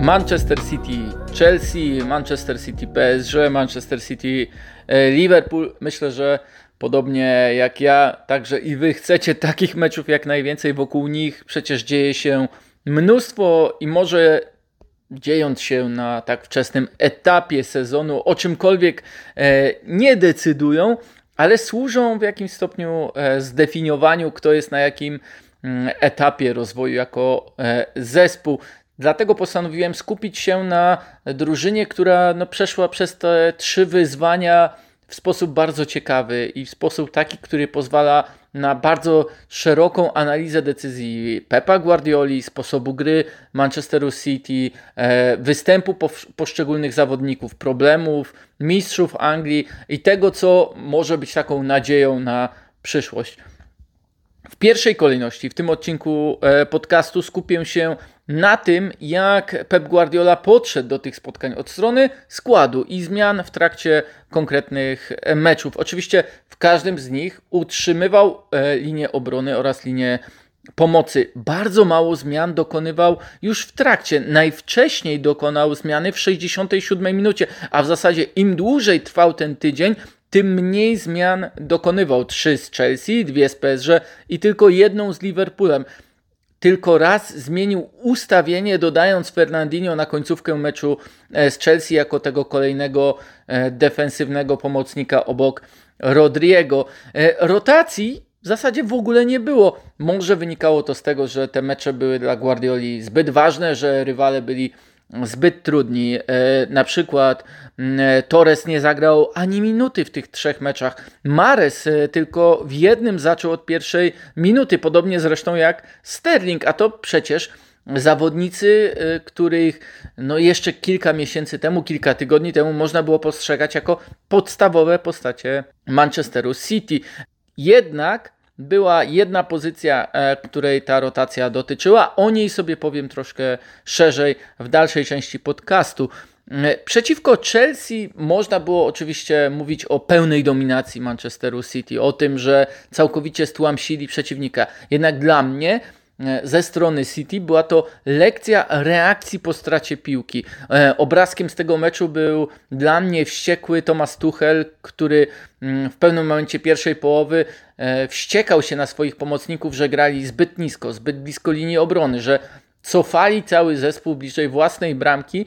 Manchester City, Chelsea, Manchester City PSG, Manchester City e, Liverpool. Myślę, że podobnie jak ja, także i wy chcecie takich meczów jak najwięcej wokół nich. Przecież dzieje się mnóstwo i może dziejąc się na tak wczesnym etapie sezonu, o czymkolwiek e, nie decydują, ale służą w jakimś stopniu e, zdefiniowaniu, kto jest na jakim mm, etapie rozwoju jako zespół. Dlatego postanowiłem skupić się na drużynie, która no, przeszła przez te trzy wyzwania w sposób bardzo ciekawy i w sposób taki, który pozwala na bardzo szeroką analizę decyzji Pepa Guardioli, sposobu gry Manchesteru City, e, występu poszczególnych zawodników, problemów, mistrzów Anglii i tego, co może być taką nadzieją na przyszłość. W pierwszej kolejności w tym odcinku e, podcastu skupię się na tym, jak Pep Guardiola podszedł do tych spotkań od strony składu i zmian w trakcie konkretnych e, meczów. Oczywiście w każdym z nich utrzymywał e, linię obrony oraz linię pomocy. Bardzo mało zmian dokonywał już w trakcie. Najwcześniej dokonał zmiany w 67 minucie, a w zasadzie im dłużej trwał ten tydzień, tym mniej zmian dokonywał. Trzy z Chelsea, dwie z PSG i tylko jedną z Liverpoolem. Tylko raz zmienił ustawienie, dodając Fernandinho na końcówkę meczu e, z Chelsea jako tego kolejnego e, defensywnego pomocnika obok Rodriego. E, rotacji w zasadzie w ogóle nie było. Może wynikało to z tego, że te mecze były dla Guardioli zbyt ważne, że rywale byli zbyt trudni. E, na przykład e, Torres nie zagrał ani minuty w tych trzech meczach. Mares e, tylko w jednym zaczął od pierwszej minuty, podobnie zresztą jak Sterling, a to przecież zawodnicy, których no jeszcze kilka miesięcy temu, kilka tygodni temu można było postrzegać jako podstawowe postacie Manchesteru City. Jednak była jedna pozycja, e, której ta rotacja dotyczyła. O niej sobie powiem troszkę szerzej w dalszej części podcastu. E, przeciwko Chelsea można było oczywiście mówić o pełnej dominacji Manchesteru City, o tym, że całkowicie stłamsili przeciwnika. Jednak dla mnie ze strony City. Była to lekcja reakcji po stracie piłki. E, obrazkiem z tego meczu był dla mnie wściekły Thomas Tuchel, który mm, w pewnym momencie pierwszej połowy e, wściekał się na swoich pomocników, że grali zbyt nisko, zbyt blisko linii obrony, że cofali cały zespół bliżej własnej bramki,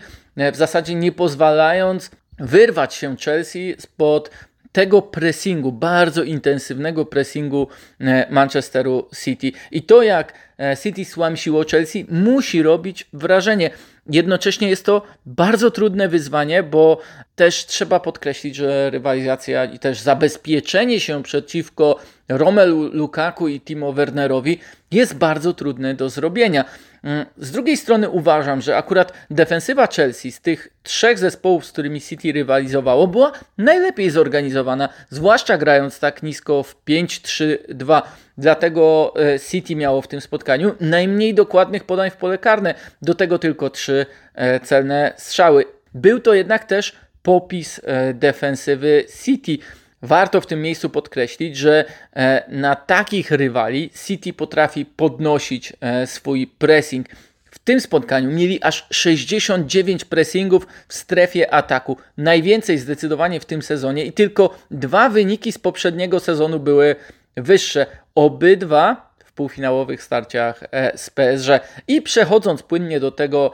w zasadzie nie pozwalając wyrwać się Chelsea spod tego pressingu, bardzo intensywnego pressingu e, Manchesteru City. I to jak e, City słamsiło Chelsea musi robić wrażenie. Jednocześnie jest to bardzo trudne wyzwanie, bo też trzeba podkreślić, że rywalizacja i też zabezpieczenie się przeciwko Romelu Lukaku i Timo Wernerowi jest bardzo trudne do zrobienia. Mm, z drugiej strony uważam, że akurat defensywa Chelsea z tych trzech zespołów, z którymi City rywalizowało, była najlepiej zorganizowana, zwłaszcza grając tak nisko w 5-3-2. Dlatego e, City miało w tym spotkaniu najmniej dokładnych podań w pole karne, do tego tylko trzy e, celne strzały. Był to jednak też popis e, defensywy City. Warto w tym miejscu podkreślić, że e, na takich rywali City potrafi podnosić e, swój pressing. W tym spotkaniu mieli aż 69 pressingów w strefie ataku. Najwięcej zdecydowanie w tym sezonie i tylko dwa wyniki z poprzedniego sezonu były wyższe. Obydwa w półfinałowych starciach e, z PSG. I przechodząc płynnie do tego,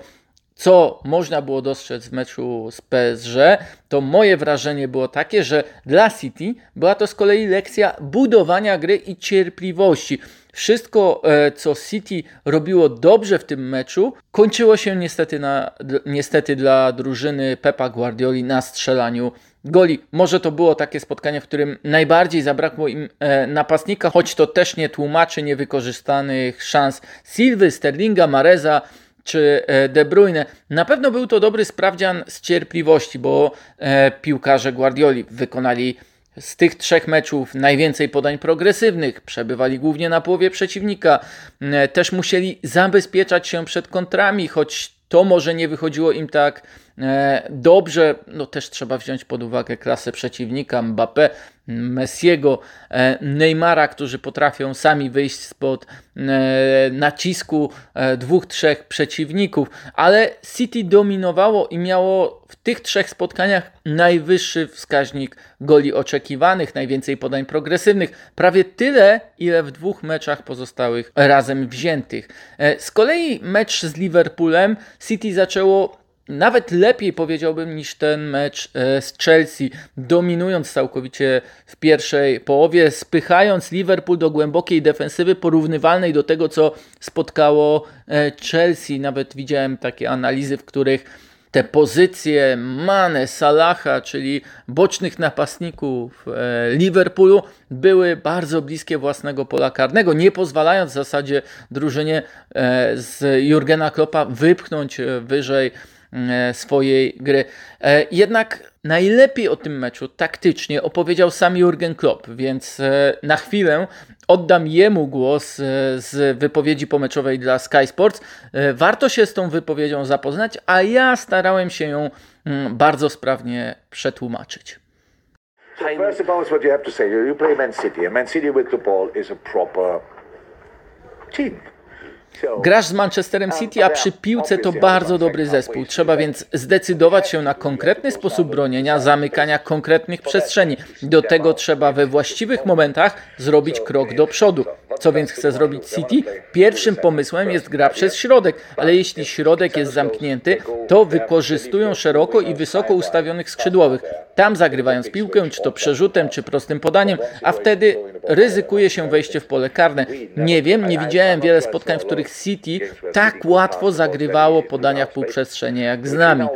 co można było dostrzec w meczu z PSG, to moje wrażenie było takie, że dla City była to z kolei lekcja budowania gry i cierpliwości. Wszystko, e, co City robiło dobrze w tym meczu, kończyło się niestety, na, niestety dla drużyny Pepa Guardioli na strzelaniu goli. Może to było takie spotkanie, w którym najbardziej zabrakło im e, napastnika, choć to też nie tłumaczy niewykorzystanych szans Silwy, Sterlinga, Mareza, czy e, De Bruyne. Na pewno był to dobry sprawdzian z cierpliwości, bo e, piłkarze Guardioli wykonali z tych trzech meczów najwięcej podań progresywnych, przebywali głównie na połowie przeciwnika, e, też musieli zabezpieczać się przed kontrami, choć to może nie wychodziło im tak dobrze. No też trzeba wziąć pod uwagę klasę przeciwnika Mbappé, Messiego, e, Neymara, którzy potrafią sami wyjść spod e, nacisku dwóch, trzech przeciwników, ale City dominowało i miało w tych trzech spotkaniach najwyższy wskaźnik goli oczekiwanych, najwięcej podań progresywnych, prawie tyle, ile w dwóch meczach pozostałych razem wziętych. Z kolei mecz z Liverpoolem City zaczęło nawet lepiej powiedziałbym niż ten mecz e, z Chelsea, dominując całkowicie w pierwszej połowie, spychając Liverpool do głębokiej defensywy porównywalnej do tego, co spotkało e, Chelsea. Nawet widziałem takie analizy, w których te pozycje Mane, Salaha, czyli bocznych napastników e, Liverpoolu były bardzo bliskie własnego pola karnego, nie pozwalając w zasadzie drużynie z Jurgena Kloppa wypchnąć wyżej swojej gry. E, jednak najlepiej o tym meczu taktycznie opowiedział sam Jurgen Klopp, więc e, na chwilę oddam jemu głos z wypowiedzi pomeczowej dla Sky Sports. Warto się z tą wypowiedzią zapoznać, a ja starałem się ją mm, bardzo sprawnie przetłumaczyć. first of all, what you have to say. You play Man City, and Man City with the ball is a proper team. Grasz z Manchesterem City, a przy piłce to bardzo dobry zespół. Trzeba więc zdecydować się na konkretny sposób bronienia, zamykania konkretnych przestrzeni. Do tego trzeba we właściwych momentach zrobić krok do przodu. Co więc chce zrobić City? Pierwszym pomysłem jest gra przez środek, ale jeśli środek jest zamknięty, to wykorzystują szeroko i wysoko ustawionych skrzydłowych. Tam zagrywając piłkę, czy to przerzutem, czy prostym podaniem, a wtedy ryzykuje się wejście w pole karne. Nie wiem, nie widziałem wiele spotkań, w których City tak łatwo zagrywało podania w półprzestrzenie jak z nami.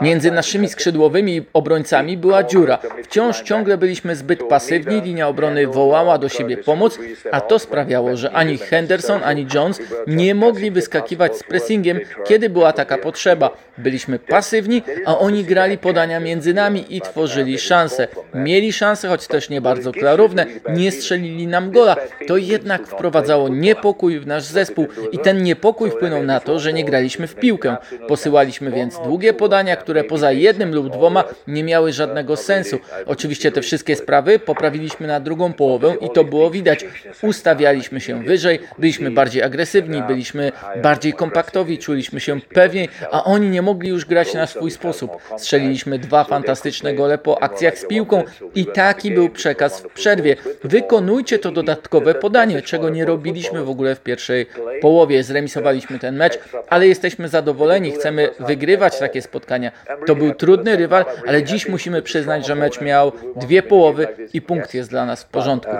Między naszymi skrzydłowymi obrońcami była dziura. Wciąż ciągle byliśmy zbyt pasywni, linia obrony wołała do siebie pomoc, a to sprawiało, że ani Henderson, ani Jones nie mogli wyskakiwać z pressingiem, kiedy była taka potrzeba. Byliśmy pasywni, a oni grali podania między nami i tworzyli szanse. Mieli szanse, choć też nie bardzo klarowne, nie strzelili nam gola. To jednak wprowadzało niepokój w nasz zespół. I ten niepokój wpłynął na to, że nie graliśmy w piłkę. Posyłaliśmy Mieliśmy więc długie podania, które poza jednym lub dwoma nie miały żadnego sensu. Oczywiście te wszystkie sprawy poprawiliśmy na drugą połowę i to było widać. Ustawialiśmy się wyżej, byliśmy bardziej agresywni, byliśmy bardziej kompaktowi, czuliśmy się pewniej, a oni nie mogli już grać na swój sposób. Strzeliliśmy dwa fantastyczne gole po akcjach z piłką i taki był przekaz w przerwie. Wykonujcie to dodatkowe podanie, czego nie robiliśmy w ogóle w pierwszej połowie. Zremisowaliśmy ten mecz, ale jesteśmy zadowoleni, chcemy wygrać wygrywać takie spotkania. To był trudny rywal, ale dziś musimy przyznać, że mecz miał dwie połowy i punkt jest dla nas w porządku.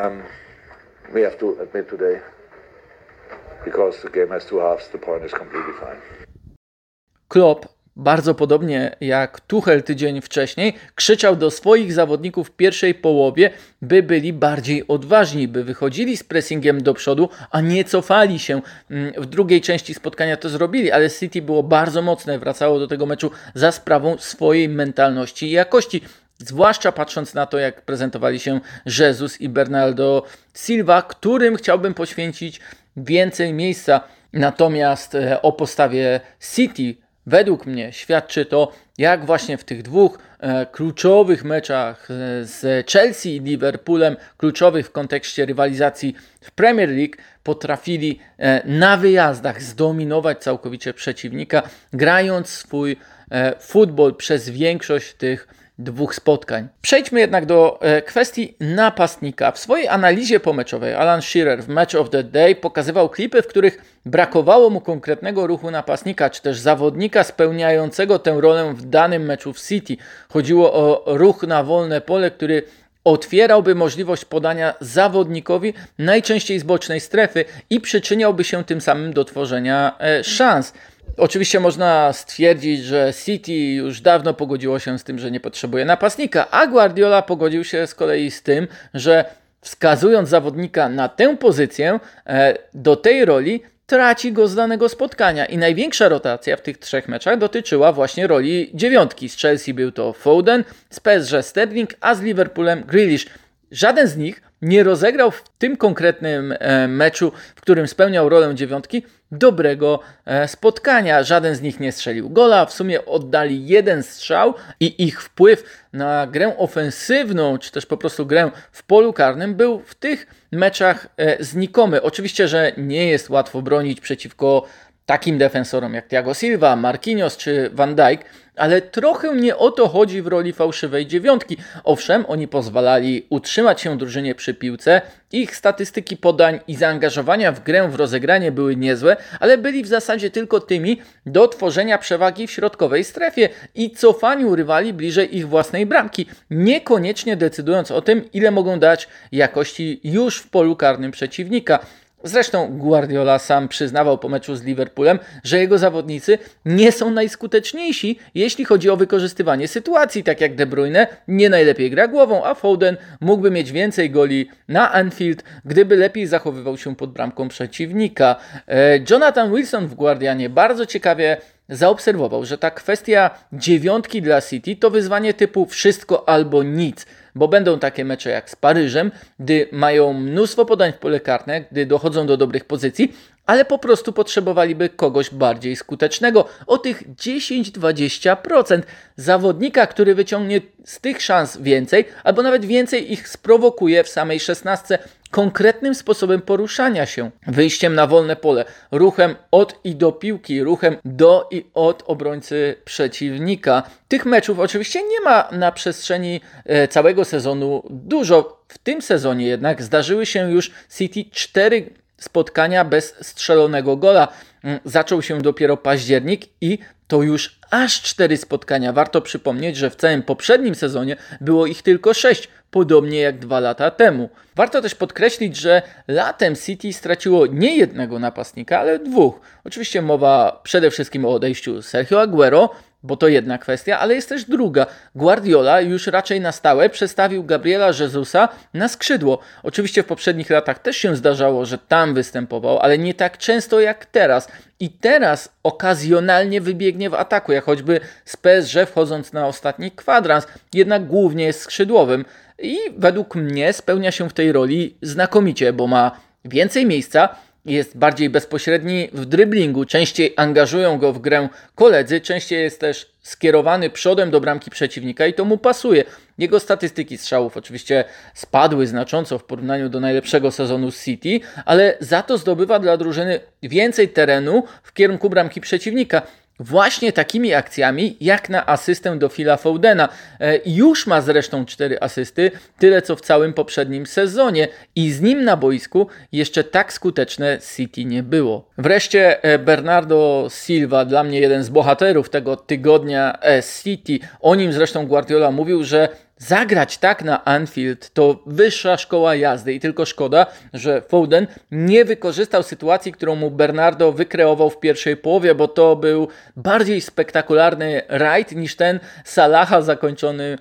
Klopp bardzo podobnie jak Tuchel tydzień wcześniej, krzyczał do swoich zawodników w pierwszej połowie, by byli bardziej odważni, by wychodzili z pressingiem do przodu, a nie cofali się. Mm, w drugiej części spotkania to zrobili, ale City było bardzo mocne, wracało do tego meczu za sprawą swojej mentalności i jakości. Zwłaszcza patrząc na to, jak prezentowali się Jesus i Bernardo Silva, którym chciałbym poświęcić więcej miejsca. Natomiast e, o postawie City Według mnie świadczy to, jak właśnie w tych dwóch e, kluczowych meczach z Chelsea i Liverpoolem, kluczowych w kontekście rywalizacji w Premier League, potrafili e, na wyjazdach zdominować całkowicie przeciwnika, grając swój e, futbol przez większość tych dwóch spotkań. Przejdźmy jednak do e, kwestii napastnika. W swojej analizie pomeczowej Alan Shearer w Match of the Day pokazywał klipy, w których brakowało mu konkretnego ruchu napastnika, czy też zawodnika spełniającego tę rolę w danym meczu w City. Chodziło o ruch na wolne pole, który otwierałby możliwość podania zawodnikowi najczęściej z bocznej strefy i przyczyniałby się tym samym do tworzenia e, szans. Oczywiście można stwierdzić, że City już dawno pogodziło się z tym, że nie potrzebuje napastnika, a Guardiola pogodził się z kolei z tym, że wskazując zawodnika na tę pozycję, e, do tej roli, traci go z danego spotkania. I największa rotacja w tych trzech meczach dotyczyła właśnie roli dziewiątki. Z Chelsea był to Foden, z PSG Sterling, a z Liverpoolem Grealish. Żaden z nich nie rozegrał w tym konkretnym e, meczu, w którym spełniał rolę dziewiątki, dobrego e, spotkania. Żaden z nich nie strzelił gola, w sumie oddali jeden strzał i ich wpływ na grę ofensywną, czy też po prostu grę w polu karnym był w tych meczach e, znikomy. Oczywiście, że nie jest łatwo bronić przeciwko takim defensorom jak Thiago Silva, Marquinhos czy Van Dijk, ale trochę nie o to chodzi w roli fałszywej dziewiątki. Owszem, oni pozwalali utrzymać się drużynie przy piłce, ich statystyki podań i zaangażowania w grę, w rozegranie były niezłe, ale byli w zasadzie tylko tymi do tworzenia przewagi w środkowej strefie i cofaniu rywali bliżej ich własnej bramki, niekoniecznie decydując o tym, ile mogą dać jakości już w polu karnym przeciwnika. Zresztą Guardiola sam przyznawał po meczu z Liverpoolem, że jego zawodnicy nie są najskuteczniejsi, jeśli chodzi o wykorzystywanie sytuacji, tak jak De Bruyne nie najlepiej gra głową, a Foden mógłby mieć więcej goli na Anfield, gdyby lepiej zachowywał się pod bramką przeciwnika. E, Jonathan Wilson w Guardianie bardzo ciekawie zaobserwował, że ta kwestia dziewiątki dla City to wyzwanie typu wszystko albo nic bo będą takie mecze jak z Paryżem, gdy mają mnóstwo podań w pole karne, gdy dochodzą do dobrych pozycji, ale po prostu potrzebowaliby kogoś bardziej skutecznego, o tych 10-20%. Zawodnika, który wyciągnie z tych szans więcej, albo nawet więcej ich sprowokuje w samej 16 konkretnym sposobem poruszania się, wyjściem na wolne pole, ruchem od i do piłki, ruchem do i od obrońcy przeciwnika. Tych meczów oczywiście nie ma na przestrzeni e, całego sezonu dużo. W tym sezonie jednak zdarzyły się już City 4 spotkania bez strzelonego gola. Mm, zaczął się dopiero październik i to już aż cztery spotkania. Warto przypomnieć, że w całym poprzednim sezonie było ich tylko sześć, podobnie jak dwa lata temu. Warto też podkreślić, że latem City straciło nie jednego napastnika, ale dwóch. Oczywiście mowa przede wszystkim o odejściu Sergio Aguero, bo to jedna kwestia, ale jest też druga. Guardiola już raczej na stałe przestawił Gabriela Jezusa na skrzydło. Oczywiście w poprzednich latach też się zdarzało, że tam występował, ale nie tak często jak teraz. I teraz okazjonalnie wybiegnie w ataku, jak choćby z PSG wchodząc na ostatni kwadrans, jednak głównie jest skrzydłowym. I według mnie spełnia się w tej roli znakomicie, bo ma więcej miejsca, jest bardziej bezpośredni w dryblingu, częściej angażują go w grę koledzy, częściej jest też skierowany przodem do bramki przeciwnika i to mu pasuje. Jego statystyki strzałów oczywiście spadły znacząco w porównaniu do najlepszego sezonu City, ale za to zdobywa dla drużyny więcej terenu w kierunku bramki przeciwnika właśnie takimi akcjami, jak na asystę do Phila Foudena. E, już ma zresztą cztery asysty, tyle co w całym poprzednim sezonie i z nim na boisku jeszcze tak skuteczne City nie było. Wreszcie e, Bernardo Silva, dla mnie jeden z bohaterów tego tygodnia e, City. O nim zresztą Guardiola mówił, że Zagrać tak na Anfield to wyższa szkoła jazdy i tylko szkoda, że Foden nie wykorzystał sytuacji, którą mu Bernardo wykreował w pierwszej połowie, bo to był bardziej spektakularny rajd niż ten Salaha zakończony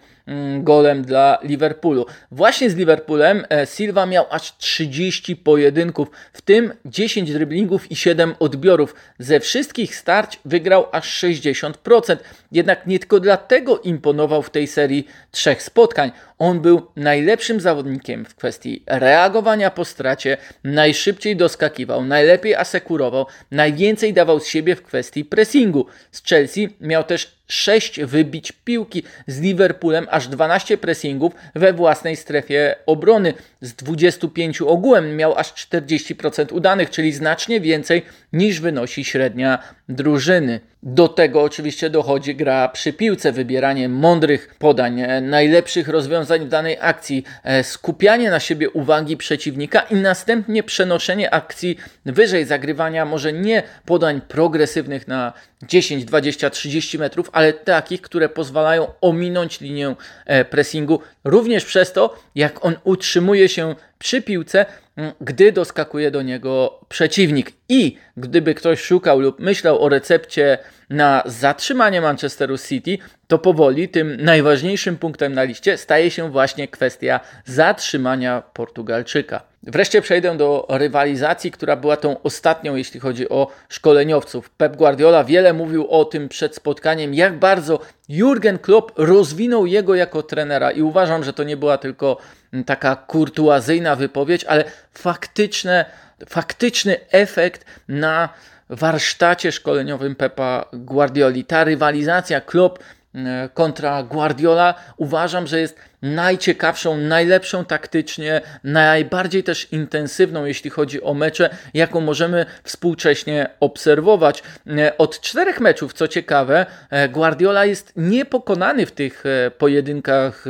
golem dla Liverpoolu. Właśnie z Liverpoolem e, Silva miał aż 30 pojedynków, w tym 10 driblingów i 7 odbiorów. Ze wszystkich starć wygrał aż 60%. Jednak nie tylko dlatego imponował w tej serii trzech spotkań. On był najlepszym zawodnikiem w kwestii reagowania po stracie, najszybciej doskakiwał, najlepiej asekurował, najwięcej dawał z siebie w kwestii pressingu. Z Chelsea miał też 6 wybić piłki, z Liverpoolem aż 12 pressingów we własnej strefie obrony. Z 25 ogółem miał aż 40% udanych, czyli znacznie więcej niż wynosi średnia drużyny. Do tego oczywiście dochodzi gra przy piłce, wybieranie mądrych podań, e, najlepszych rozwiązań w danej akcji, e, skupianie na siebie uwagi przeciwnika i następnie przenoszenie akcji wyżej, zagrywania może nie podań progresywnych na 10, 20, 30 metrów, ale takich, które pozwalają ominąć linię e, pressingu, również przez to, jak on utrzymuje się przy piłce, mm, gdy doskakuje do niego przeciwnik. I gdyby ktoś szukał lub myślał o recepcie na zatrzymanie Manchesteru City, to powoli tym najważniejszym punktem na liście staje się właśnie kwestia zatrzymania Portugalczyka. Wreszcie przejdę do rywalizacji, która była tą ostatnią, jeśli chodzi o szkoleniowców. Pep Guardiola wiele mówił o tym przed spotkaniem, jak bardzo Jurgen Klopp rozwinął jego jako trenera i uważam, że to nie była tylko taka kurtuazyjna wypowiedź, ale faktyczne, faktyczny efekt na warsztacie szkoleniowym Pepa Guardioli. Ta rywalizacja Klopp E, kontra Guardiola uważam, że jest najciekawszą, najlepszą taktycznie, najbardziej też intensywną, jeśli chodzi o mecze, jaką możemy współcześnie obserwować. E, od czterech meczów, co ciekawe, e, Guardiola jest niepokonany w tych pojedynkach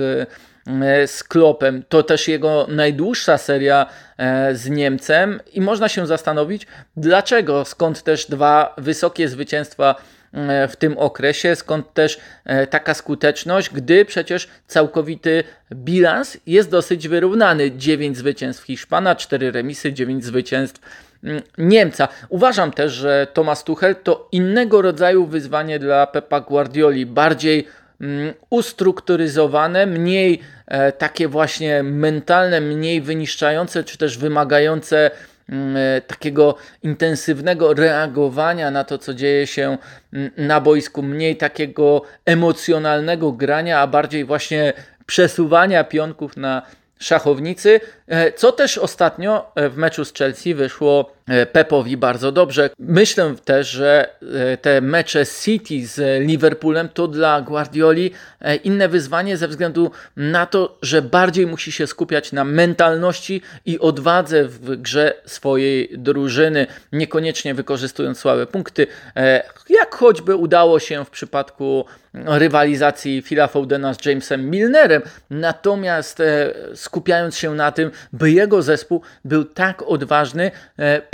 z Klopem. To też jego najdłuższa seria z Niemcem i można się zastanowić, dlaczego, skąd też dwa wysokie zwycięstwa E, w tym okresie, skąd też e, taka skuteczność, gdy przecież całkowity bilans jest dosyć wyrównany. 9 zwycięstw Hiszpana, 4 remisy, 9 zwycięstw mm, Niemca. Uważam też, że Thomas Tuchel to innego rodzaju wyzwanie dla Pepa Guardioli, bardziej mm, ustrukturyzowane, mniej e, takie właśnie mentalne, mniej wyniszczające, czy też wymagające Mm, e, takiego intensywnego reagowania na to, co dzieje się mm, na boisku, mniej takiego emocjonalnego grania, a bardziej właśnie przesuwania pionków na szachownicy, e, co też ostatnio e, w meczu z Chelsea wyszło E, Pepowi bardzo dobrze. Myślę też, że e, te mecze City z Liverpoolem to dla Guardioli e, inne wyzwanie ze względu na to, że bardziej musi się skupiać na mentalności i odwadze w grze swojej drużyny, niekoniecznie wykorzystując słabe punkty, jak choćby udało się w przypadku rywalizacji Phila Foudena z Jamesem Milnerem, natomiast skupiając się na tym, by jego zespół był tak odważny,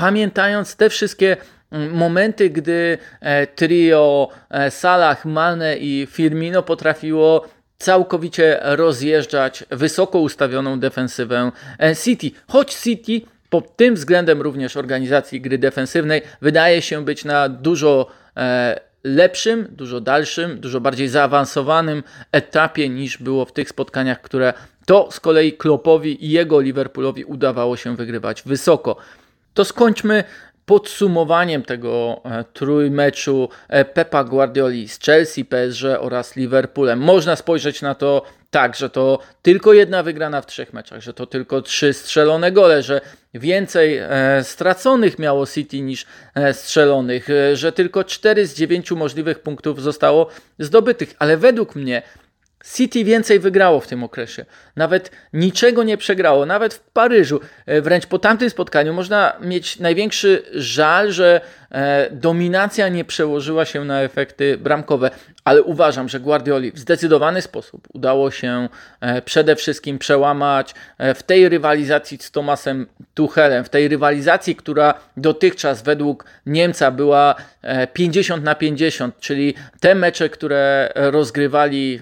pamiętając te wszystkie mm, momenty, gdy e, trio e, Salah, Mane i Firmino potrafiło całkowicie rozjeżdżać wysoko ustawioną defensywę e, City. Choć City pod tym względem również organizacji gry defensywnej wydaje się być na dużo lepszym, dużo dalszym, dużo bardziej zaawansowanym etapie niż było w tych spotkaniach, które to z kolei Kloppowi i jego Liverpoolowi udawało się wygrywać wysoko. To skończmy podsumowaniem tego e, trójmeczu e, Pepa Guardioli z Chelsea, PSG oraz Liverpoolem. Można spojrzeć na to tak, że to tylko jedna wygrana w trzech meczach, że to tylko trzy strzelone gole, że więcej e, straconych miało City niż strzelonych, że tylko cztery z dziewięciu możliwych punktów zostało zdobytych, ale według mnie City więcej wygrało w tym okresie. Nawet niczego nie przegrało, nawet w Paryżu. E, wręcz po tamtym spotkaniu można mieć największy żal, że e, dominacja nie przełożyła się na efekty bramkowe. Ale uważam, że Guardioli w zdecydowany sposób udało się e, przede wszystkim przełamać w tej rywalizacji z Tomasem Tuchelem, w tej rywalizacji, która dotychczas według Niemca była 50 na 50, czyli te mecze, które rozgrywali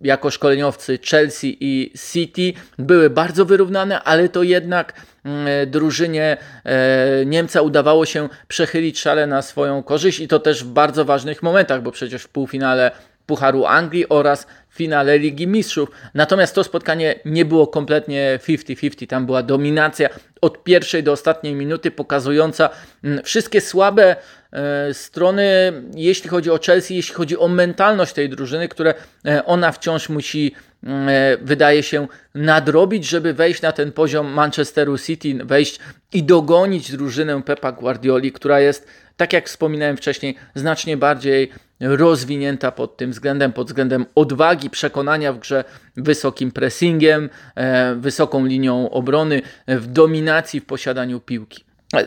jako szkoleniowcy Chelsea i City były bardzo wyrównane, ale to jednak mm, drużynie e, Niemca udawało się przechylić szale na swoją korzyść i to też w bardzo ważnych momentach, bo przecież w półfinale Pucharu Anglii oraz finale Ligi Mistrzów. Natomiast to spotkanie nie było kompletnie 50-50. Tam była dominacja od pierwszej do ostatniej minuty, pokazująca mm, wszystkie słabe e, strony, jeśli chodzi o Chelsea, jeśli chodzi o mentalność tej drużyny, które e, ona wciąż musi, mm, e, wydaje się, nadrobić, żeby wejść na ten poziom Manchesteru City, wejść i dogonić drużynę Pepa Guardioli, która jest, tak jak wspominałem wcześniej, znacznie bardziej rozwinięta pod tym względem, pod względem odwagi, przekonania w grze, wysokim pressingiem, e, wysoką linią obrony, w dominacji w posiadaniu piłki.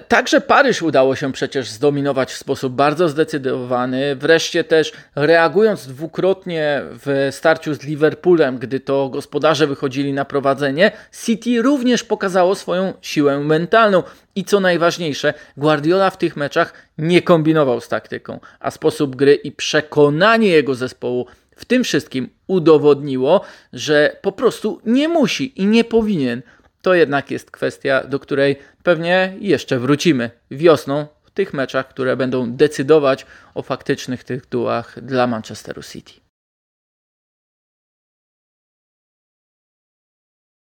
Także Paryż udało się przecież zdominować w sposób bardzo zdecydowany. Wreszcie też reagując dwukrotnie w starciu z Liverpoolem, gdy to gospodarze wychodzili na prowadzenie, City również pokazało swoją siłę mentalną. I co najważniejsze, Guardiola w tych meczach nie kombinował z taktyką, a sposób gry i przekonanie jego zespołu w tym wszystkim udowodniło, że po prostu nie musi i nie powinien to jednak jest kwestia, do której pewnie jeszcze wrócimy wiosną w tych meczach, które będą decydować o faktycznych tytułach dla Manchesteru City.